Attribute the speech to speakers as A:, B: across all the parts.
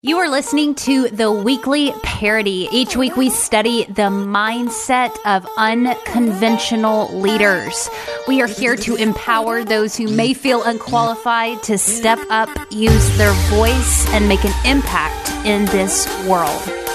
A: You are listening to the weekly Parady. Each week we study the mindset of unconventional leaders. We are here to empower those who may feel unqualified to step up, use their voice, and make an impact in this world.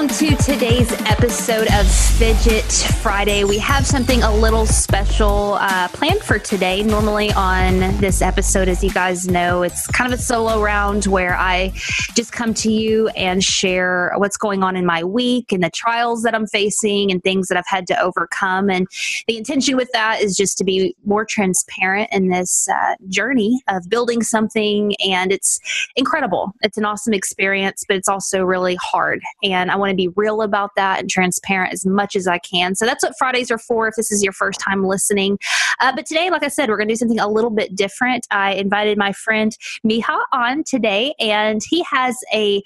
A: Welcome to today's episode of Fidget Friday. We have something a little special uh, planned for today. Normally, on this episode, as you guys know, it's kind of a solo round where I just come to you and share what's going on in my week and the trials that I'm facing and things that I've had to overcome. And the intention with that is just to be more transparent in this uh, journey of building something. And it's incredible. It's an awesome experience, but it's also really hard. And I want to be real about that and transparent as much as I can. So that's what Fridays are for if this is your first time listening. Uh, but today, like I said, we're going to do something a little bit different. I invited my friend Miha on today, and he has a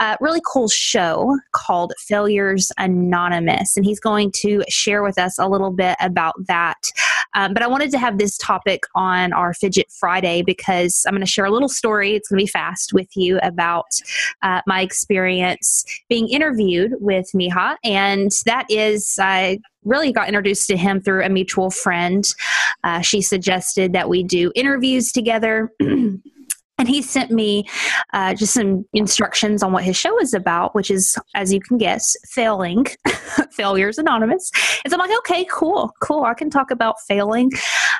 A: uh, really cool show called Failures Anonymous. And he's going to share with us a little bit about that. Um, but I wanted to have this topic on our Fidget Friday because I'm going to share a little story. It's going to be fast with you about uh, my experience being interviewed with Miha, and that is I really got introduced to him through a mutual friend. Uh, she suggested that we do interviews together. and he sent me uh, just some instructions on what his show is about which is as you can guess failing failures anonymous. And so i'm like okay cool cool. I can talk about failing.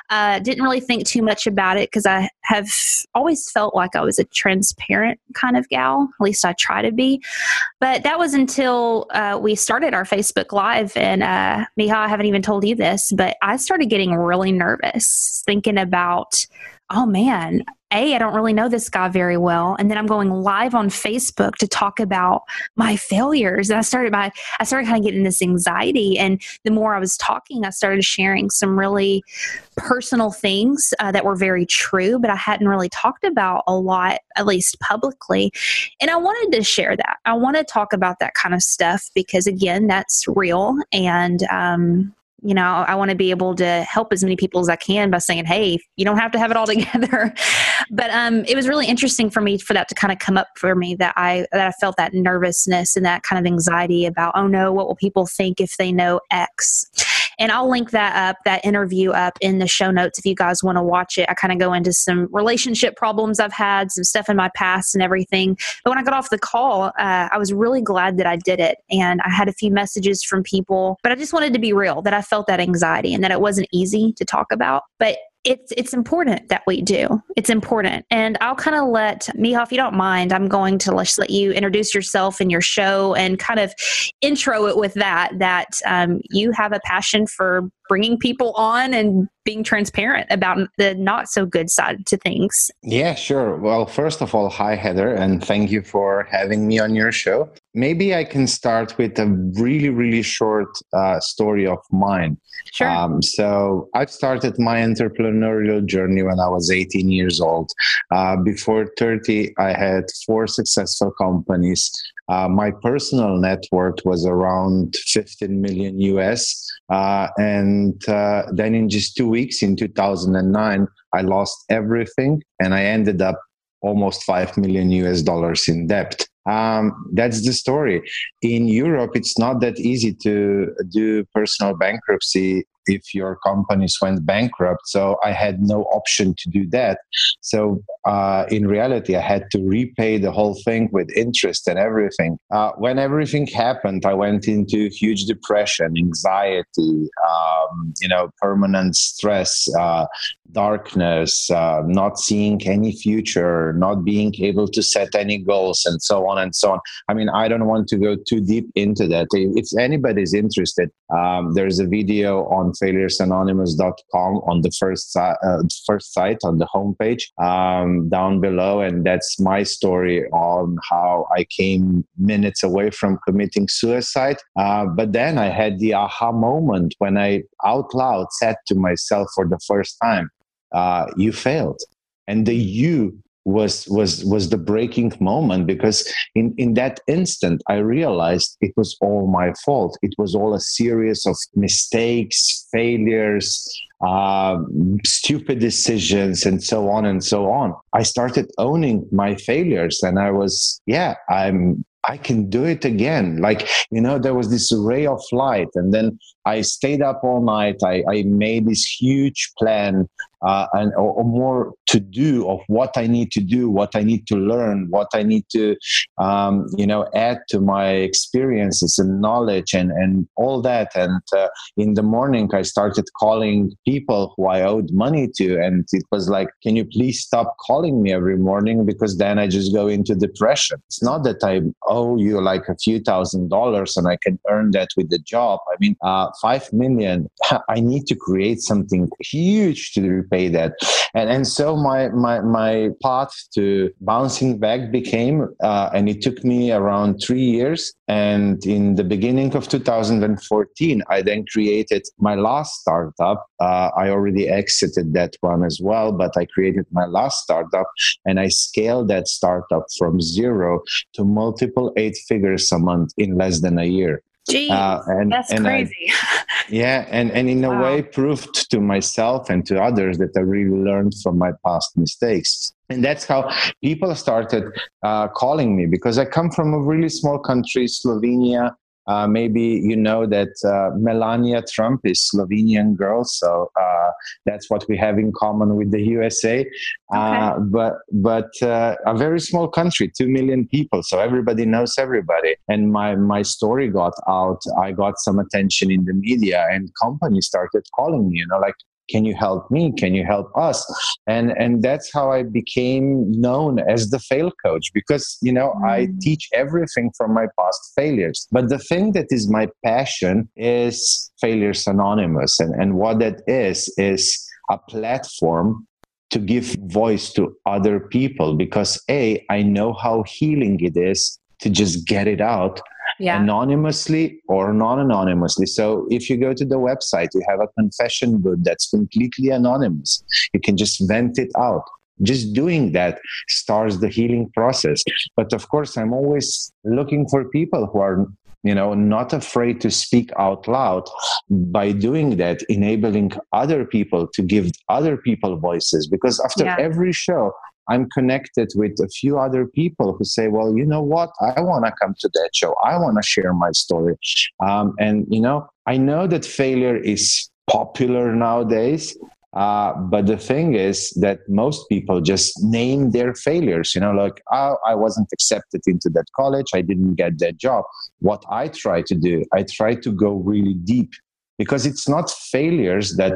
A: Uh, didn't really think too much about it because i have always felt like i was a transparent kind of gal. At least i try to be. But that was until uh, we started our facebook live and uh, miha i haven't even told you this but i started getting really nervous thinking about oh man, a, I don't really know this guy very well. And then I'm going live on Facebook to talk about my failures. And I started by, I started kind of getting this anxiety. And the more I was talking, I started sharing some really personal things uh, that were very true, but I hadn't really talked about a lot, at least publicly. And I wanted to share that. I want to talk about that kind of stuff because, again, that's real. And, um, you know i want to be able to help as many people as i can by saying hey you don't have to have it all together. But um, it was really interesting for me for that to kind of come up for me that i that i felt that nervousness and that kind of anxiety about oh no what will people think if they know x and I'll link that up, that interview up in the show notes if you guys want to watch it. I kind of go into some relationship problems I've had, some stuff in my past and everything. But when I got off the call, uh, I was really glad that I did it. And I had a few messages from people, but I just wanted to be real that I felt that anxiety and that it wasn't easy to talk about. But it's it's important that we do. It's important, and I'll kind of let Miha, if you don't mind, I'm going to let let you introduce yourself and your show, and kind of intro it with that. That um, you have a passion for bringing people on and being transparent about the not so good side to things.
B: Yeah, sure. Well, first of all, hi, Heather, and thank you for having me on your show. Maybe I can start with a really, really short uh, story of mine.
A: Sure. Um,
B: so I've started my entrepreneurial journey when I was 18 years old. Uh, before 30, I had four successful companies. Uh, my personal net worth was around 15 million US. Uh, and uh, then in just two weeks in 2009, I lost everything and I ended up almost 5 million US dollars in debt. Um, that's the story. In Europe, it's not that easy to do personal bankruptcy if your companies went bankrupt. So I had no option to do that. So uh, in reality, I had to repay the whole thing with interest and everything. Uh, when everything happened, I went into huge depression, anxiety, um, you know, permanent stress, uh, darkness, uh, not seeing any future, not being able to set any goals, and so on and so on. I mean, I don't want to go too deep into that. If anybody's interested, um, there's a video on failuresanonymous.com on the first, uh, first site on the homepage um, down below, and that's my story on how I came minutes away from committing suicide. Uh, but then I had the aha moment when I out loud said to myself for the first time, uh, you failed. And the you was was was the breaking moment because in in that instant i realized it was all my fault it was all a series of mistakes failures uh, stupid decisions and so on and so on i started owning my failures and i was yeah i'm I can do it again. Like, you know, there was this ray of light. And then I stayed up all night. I, I made this huge plan uh, and or, or, more to do of what I need to do, what I need to learn, what I need to, um, you know, add to my experiences and knowledge and, and all that. And uh, in the morning, I started calling people who I owed money to. And it was like, can you please stop calling me every morning? Because then I just go into depression. It's not that I owe you like a few thousand dollars and I can earn that with the job. I mean, uh, five million, I need to create something huge to repay that. And, and so my, my, my path to bouncing back became, uh, and it took me around three years. And in the beginning of 2014, I then created my last startup. Uh, I already exited that one as well, but I created my last startup and I scaled that startup from zero to multiple eight figures a month in less than a year.
A: Jeez, uh, and, that's and crazy.
B: I, yeah, and, and in a wow. way proved to myself and to others that I really learned from my past mistakes. And that's how people started uh, calling me because I come from a really small country, Slovenia, uh, maybe you know that uh, Melania Trump is Slovenian girl, so uh, that's what we have in common with the USA. Uh, okay. but but uh, a very small country, two million people, so everybody knows everybody. And my my story got out. I got some attention in the media, and companies started calling me. You know, like can you help me? Can you help us? And and that's how i became known as the fail coach because you know mm. i teach everything from my past failures. But the thing that is my passion is failures anonymous and and what that is is a platform to give voice to other people because a i know how healing it is to just get it out yeah. anonymously or non-anonymously. So if you go to the website, you have a confession booth that's completely anonymous. You can just vent it out. Just doing that starts the healing process. But of course, I'm always looking for people who are you know not afraid to speak out loud by doing that enabling other people to give other people voices because after yeah. every show I'm connected with a few other people who say, well, you know what? I want to come to that show. I want to share my story. Um, and, you know, I know that failure is popular nowadays. Uh, but the thing is that most people just name their failures, you know, like, oh, I wasn't accepted into that college. I didn't get that job. What I try to do, I try to go really deep because it's not failures that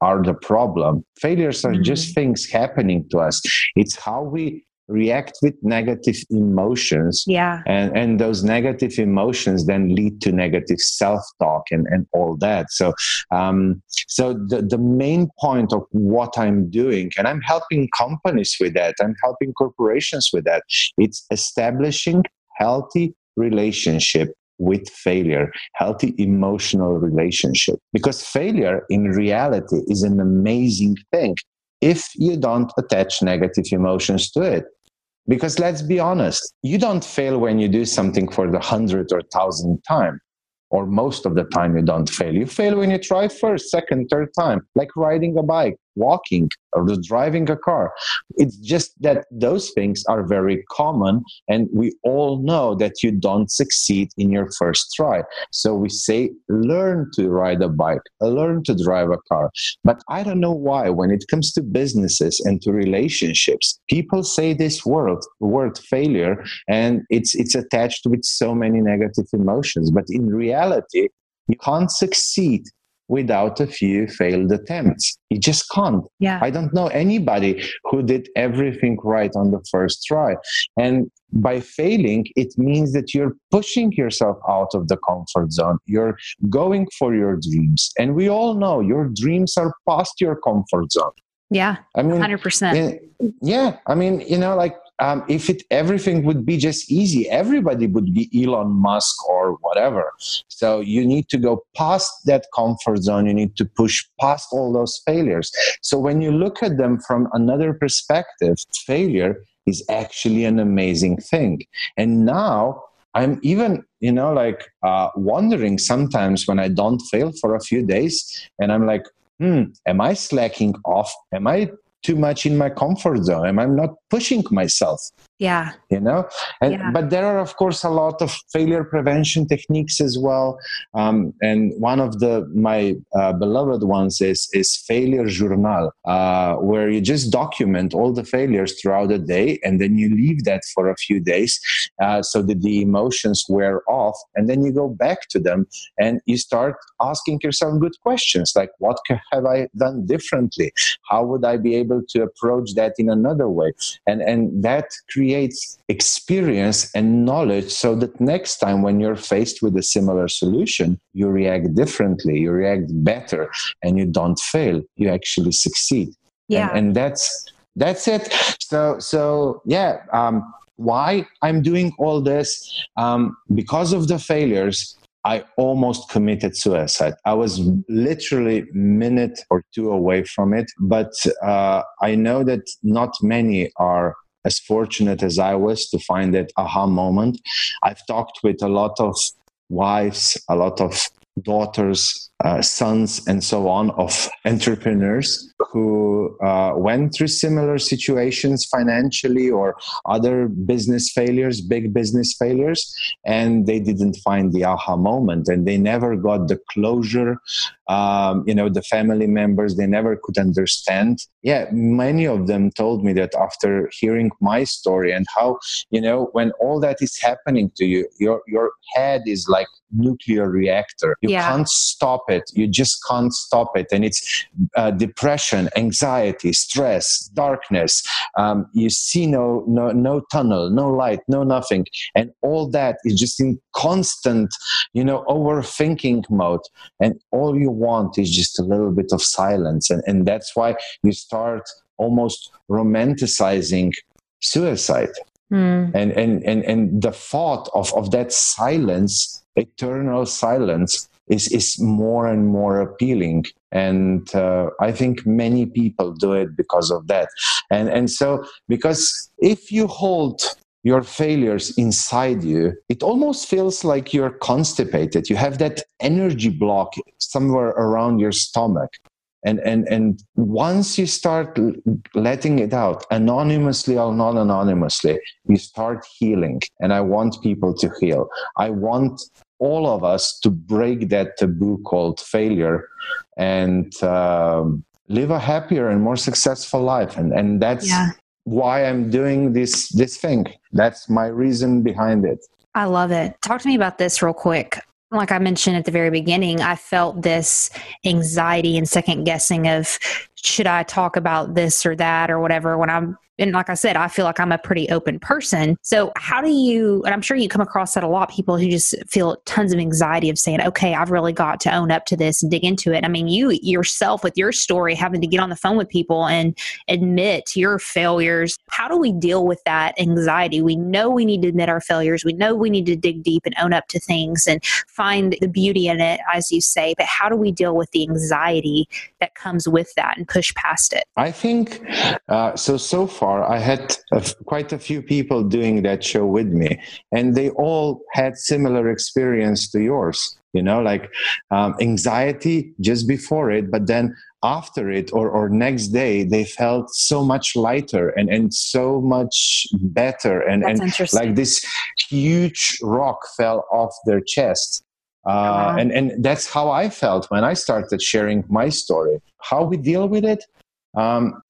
B: are the problem. Failures are mm-hmm. just things happening to us. It's how we react with negative emotions
A: yeah
B: and and those negative emotions then lead to negative self-talk and and all that so um so the the main point of what i'm doing and i'm helping companies with that i'm helping corporations with that it's establishing healthy relationship with failure, healthy emotional relationship. Because failure in reality is an amazing thing if you don't attach negative emotions to it. Because let's be honest, you don't fail when you do something for the hundredth or thousandth time, or most of the time you don't fail. You fail when you try first, second, third time, like riding a bike walking or driving a car. It's just that those things are very common, and we all know that you don't succeed in your first try. So we say, learn to ride a bike, learn to drive a car. But I don't know why, when it comes to businesses and to relationships, people say this word, word failure, and it's it's attached with so many negative emotions. But in reality, you can't succeed without a few failed attempts. You just can't.
A: Yeah.
B: I don't know anybody who did everything right on the first try. And by failing, it means that you're pushing yourself out of the comfort zone. You're going for your dreams. And we all know your dreams are past your comfort zone.
A: Yeah. I mean, 100%.
B: Eh, yeah. I mean, you know, like um, if it everything would be just easy, everybody would be Elon Musk or whatever. So you need to go past that comfort zone. You need to push past all those failures. So when you look at them from another perspective, failure is actually an amazing thing. And now I'm even, you know, like uh, wondering sometimes when I don't fail for a few days, and I'm like, hmm, am I slacking off? Am I too much in my comfort zone? Am I'm not pushing myself?
A: Yeah.
B: You know, and, yeah. but there are of course a lot of failure prevention techniques as well. Um, and one of the my uh, beloved ones is is failure journal, uh, where you just document all the failures throughout the day, and then you leave that for a few days, uh, so that the emotions wear off, and then you go back to them and you start asking yourself good questions like, what have I done differently? How would I be able to approach that in another way? And and that creates creates experience and knowledge so that next time when you're faced with a similar solution, you react differently, you react better, and you don't fail. You actually succeed.
A: Yeah.
B: And, and that's that's it. So so yeah. Um, why I'm doing all this? Um, because of the failures, I almost committed suicide. I was literally minute or two away from it, but uh, I know that not many are as fortunate as I was to find that aha moment. I've talked with a lot of wives, a lot of daughters, uh, sons, and so on of entrepreneurs who uh, went through similar situations financially or other business failures, big business failures, and they didn't find the aha moment and they never got the closure. Um, you know, the family members, they never could understand. Yeah, many of them told me that after hearing my story and how, you know, when all that is happening to you, your, your head is like nuclear reactor. You yeah. can't stop it. You just can't stop it. And it's uh, depression anxiety, stress, darkness. Um, you see no, no, no tunnel, no light, no nothing. And all that is just in constant, you know, overthinking mode. And all you want is just a little bit of silence. And, and that's why you start almost romanticizing suicide. Mm. And, and, and, and the thought of, of that silence, eternal silence, is, is more and more appealing and uh, i think many people do it because of that and and so because if you hold your failures inside you, it almost feels like you're constipated. You have that energy block somewhere around your stomach. And, and, and once you start letting it out, anonymously or non anonymously, you start healing. And I want people to heal. I want all of us to break that taboo called failure and um, live a happier and more successful life and and that's yeah. why i'm doing this this thing that's my reason behind it
A: i love it talk to me about this real quick like I mentioned at the very beginning, I felt this anxiety and second guessing of should I talk about this or that or whatever? when I'm and like I said, I feel like I'm a pretty open person. So, how do you, and I'm sure you come across that a lot, people who just feel tons of anxiety of saying, okay, I've really got to own up to this and dig into it. I mean, you yourself with your story, having to get on the phone with people and admit your failures. How do we deal with that anxiety? We know we need to admit our failures. We know we need to dig deep and own up to things and find the beauty in it, as you say. But how do we deal with the anxiety that comes with that and push past it?
B: I think uh, so, so far far, I had a, quite a few people doing that show with me, and they all had similar experience to yours. You know, like um, anxiety just before it, but then after it or, or next day they felt so much lighter and, and so much better and, and like this huge rock fell off their chest uh, uh-huh. and, and that's how i felt when i started sharing my story how we deal with it um,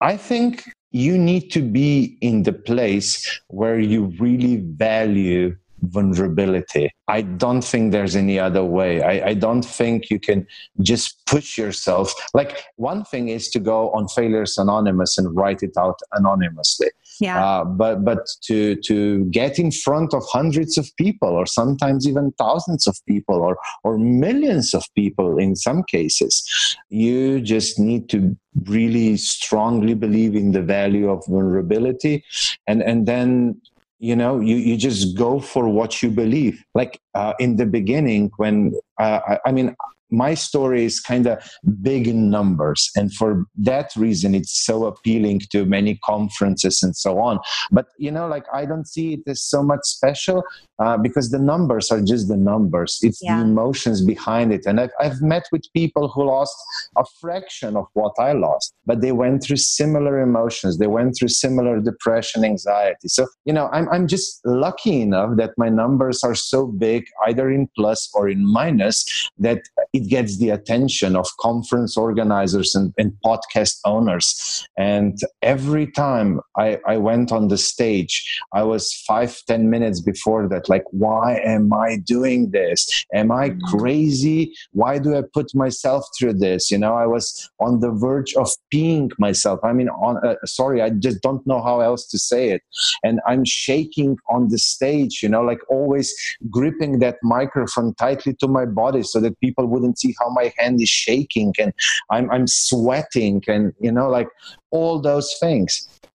B: i think you need to be in the place where you really value vulnerability. I don't think there's any other way. I, I, don't think you can just push yourself. Like, one thing is to go on Failures Anonymous and write it out anonymously.
A: Yeah.
B: Uh, but but to to get in front of hundreds of people, or sometimes even thousands of people, or or millions of people in some cases, you just need to really strongly believe in the value of vulnerability and and then you know you, you just go for what you believe. Like uh, in the beginning when uh, I, I mean my story is kind of big in numbers. And for that reason it's so appealing to many conferences and so on. But you know like i don't see it as so much special uh, because the numbers are just the numbers it's yeah. the emotions behind it and I've, I've met with people who lost a fraction of what i lost but they went through similar emotions they went through similar depression anxiety so you know i'm, I'm just lucky enough that my numbers are so big either in plus or in minus that it gets the attention of conference organizers and, and podcast owners. And every time I, I went on the stage, I was five, ten minutes before that, like, why am I doing this? Am I mm-hmm. crazy? Why do I put myself through this? You know, I was on the verge of peeing myself. I mean, on uh, sorry, I just don't know how else to say it. And I'm shaking on the stage, you know, like always gripping that microphone tightly to my body so that people wouldn't see how my hand is shaking and I'm, I'm sweating and, you know, like all those things.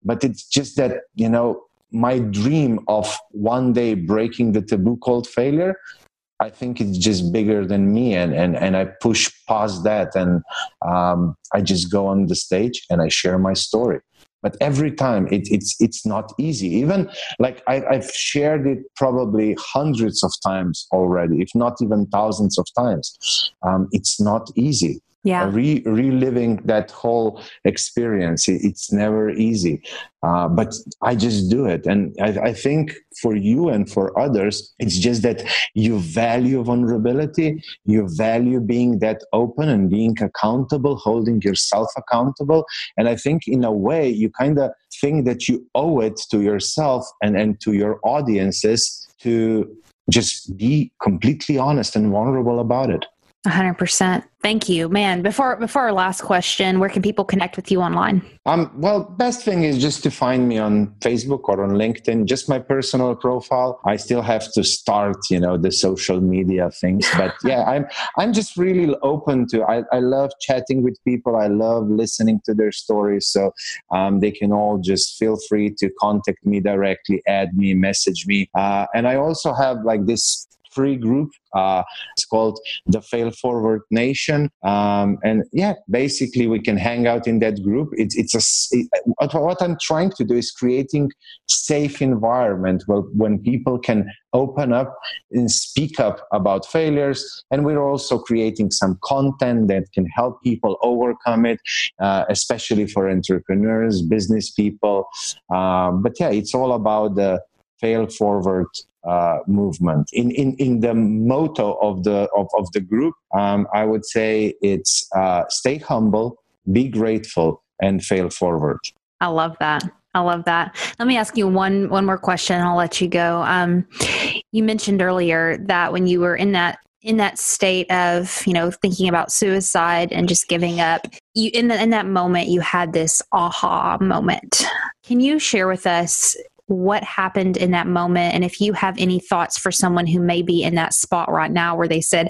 B: But it's just that, you know, my dream of one day breaking the taboo called failure I think it's just bigger than me, and and and I push past that, and um, I just go on the stage and I share my story. But every time it, it's it's not easy. Even like I, i've shared it probably hundreds of times already if not even thousands of times. Um, it's not easy
A: yeah.
B: Re- reliving that whole experience it, it's never easy. Uh, but i just do it. And I, I, think for you and for others it's just that you value vulnerability you value being that open and being accountable holding yourself accountable. And i think in a way you kind of think that you owe it to yourself and, and to your audiences to just be completely honest and vulnerable about it
A: 100%. Thank you. Man, before before our last question, where can people connect with you online?
B: Um well, best thing is just to find me on Facebook or on LinkedIn, just my personal profile. I still have to start, you know, the social media things, but yeah, I'm I'm just really open to I I love chatting with people. I love listening to their stories, so um, they can all just feel free to contact me directly, add me, message me. Uh, and I also have like this free group. Uh, it's called the Fail Forward Nation, um, and yeah, basically we can hang out in that group. It's it's a it, what I'm trying to do is creating safe environment where when people can open up and speak up about failures, and we're also creating some content that can help people overcome it, uh, especially for entrepreneurs, business people. Um, but yeah, it's all about the fail forward uh, movement. In, in, in the motto of the, of, of the group, um, I would say it's uh, stay humble, be grateful, and fail forward.
A: I love that. I love that. Let me ask you one one more question. I'll let you go. Um, you mentioned earlier that when you were in that in that state of you know thinking about suicide and just giving up, you in the, in that moment you had this aha moment. Can you share with us what happened in that moment. And if you have any thoughts for someone who may be in that spot right now where they said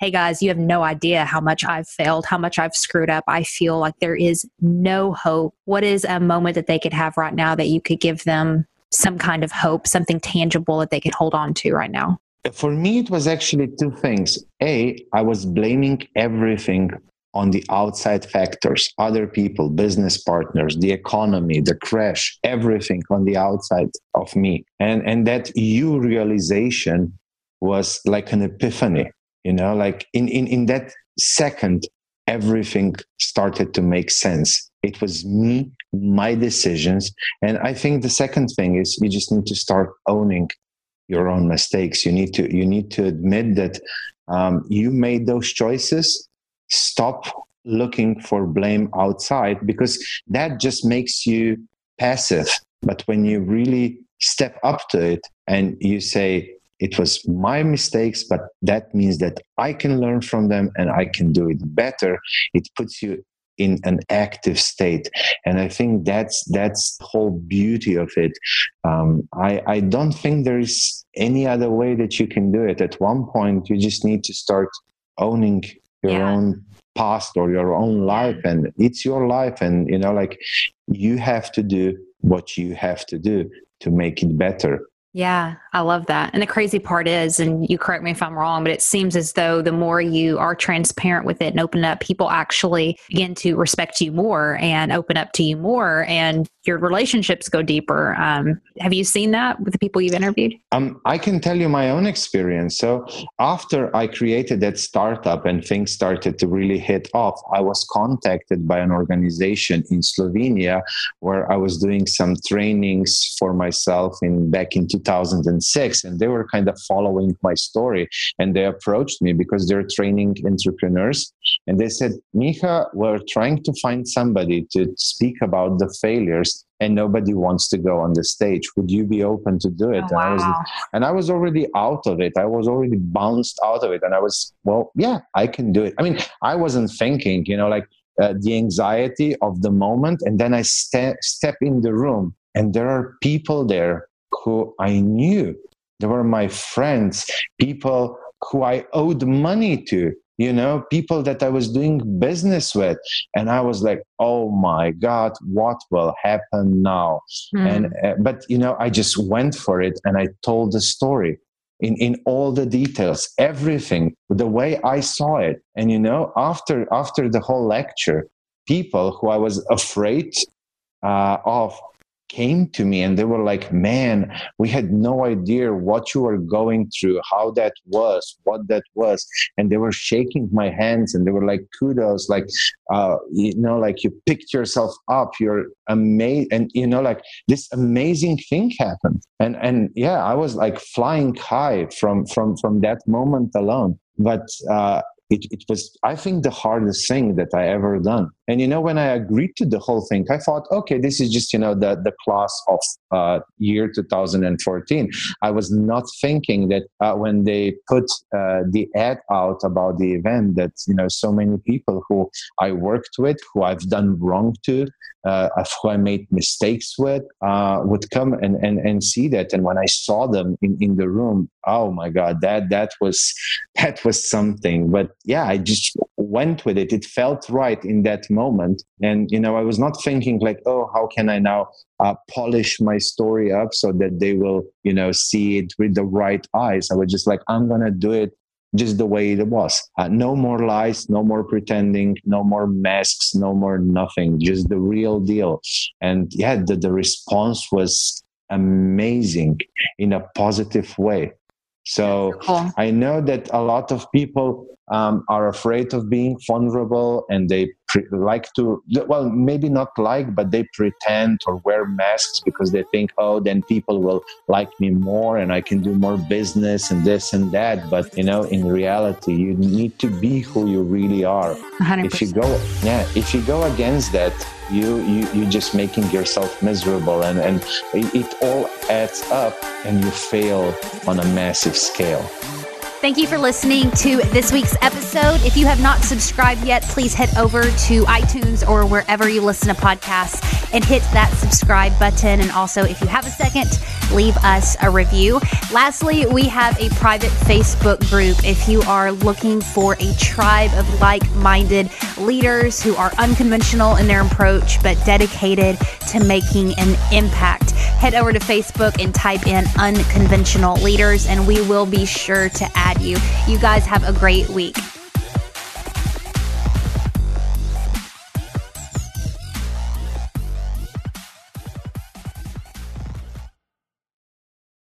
A: hey guys you have no idea how much i've failed how much i've screwed up. I feel like there is no hope. What is a moment that they could have right now that you could give them some kind of hope something tangible that they could hold on to right now?
B: For me it was actually two things. A i was blaming everything on the outside factors, other people, business partners, the economy, the crash, everything on the outside of me. And, and that you realization was like an epiphany, you know, like in, in, in that second, everything started to make sense. It was me, my decisions. And I think the second thing is you just need to start owning your own mistakes. You need to, you need to admit that um, you made those choices stop looking for blame outside because that just makes you passive. But when you really step up to it and you say, it was my mistakes, but that means that I can learn from them and I can do it better. It puts you in an active state and i think that's that's the whole beauty of it um, I, I don't think there is any other way that you can do it at one point you just need to start owning your yeah. own past or your own life and it's your life and you know like you have to do what you have to do to make it better
A: yeah, I love that. And the crazy part is, and you correct me if I'm wrong, but it seems as though the more you are transparent with it and open up, people actually begin to respect you more and open up to you more, and your relationships go deeper. Um, have you seen that with the people you've interviewed?
B: Um, I can tell you my own experience. So after I created that startup and things started to really hit off, I was contacted by an organization in Slovenia where I was doing some trainings for myself in back in 2006 and they were kind of following my story and they approached me because they're training entrepreneurs and they said miha we're trying to find somebody to speak about the failures and nobody wants to go on the stage would you be open to do it?
A: Oh, wow.
B: and i was and i was already out of it. I was already bounced out of it. And i was well yeah i can do it. I mean i wasn't thinking you know like uh, the anxiety of the moment. And then i ste- step in the room and there are people there who I knew. They were my friends, people who I owed money to, you know, people that I was doing business with. And I was like, oh my God, what will happen now? Mm. And, uh, but, you know, I just went for it and I told the story in, in all the details, everything, the way I saw it. And, you know, after, after the whole lecture, people who I was afraid uh, of came to me and they were like, Man, we had no idea what you were going through, how that was, what that was. And they were shaking my hands and they were like, Kudos, like, uh, you know, like you picked yourself up, you're amazing. And, you know, like this amazing thing happened. And, and yeah, I was like flying high from, from, from that moment alone. But, uh, it, it was i think the hardest thing that i ever done and you know when i agreed to the whole thing i thought okay this is just you know the the class of uh, year 2014 i was not thinking that uh, when they put uh, the ad out about the event that you know so many people who i worked with who i've done wrong to uh, who i made mistakes with uh, would come and, and and see that. And when i saw them in in the room oh my god that that was that was something. But yeah i just went with it. It felt right in that moment. And you know i was not thinking like oh how can i now uh, polish my story up so that they will you know see it with the right eyes? I was just like i'm gonna do it just the way it was. Uh, no more lies no more pretending no more masks no more nothing just the real deal. And yeah the, the response was amazing in a positive way. So cool. I know that a lot of people um, are afraid of being vulnerable and they pre- like to, well, maybe not like, but they pretend or wear masks because they think, oh, then people will like me more and I can do more business and this and that. But, you know, in reality, you need to be who you really are.
A: 100%.
B: If you go, yeah, if you go against that, you you you're just making yourself miserable and and it, it all adds up and you fail on a massive scale
A: Thank you for listening to this week's episode. If you have not subscribed yet, please head over to iTunes or wherever you listen to podcasts and hit that subscribe button. And also, if you have a second, leave us a review. Lastly, we have a private Facebook group. If you are looking for a tribe of like minded leaders who are unconventional in their approach but dedicated to making an impact, head over to Facebook and type in unconventional leaders, and we will be sure to add you. You guys have a great week.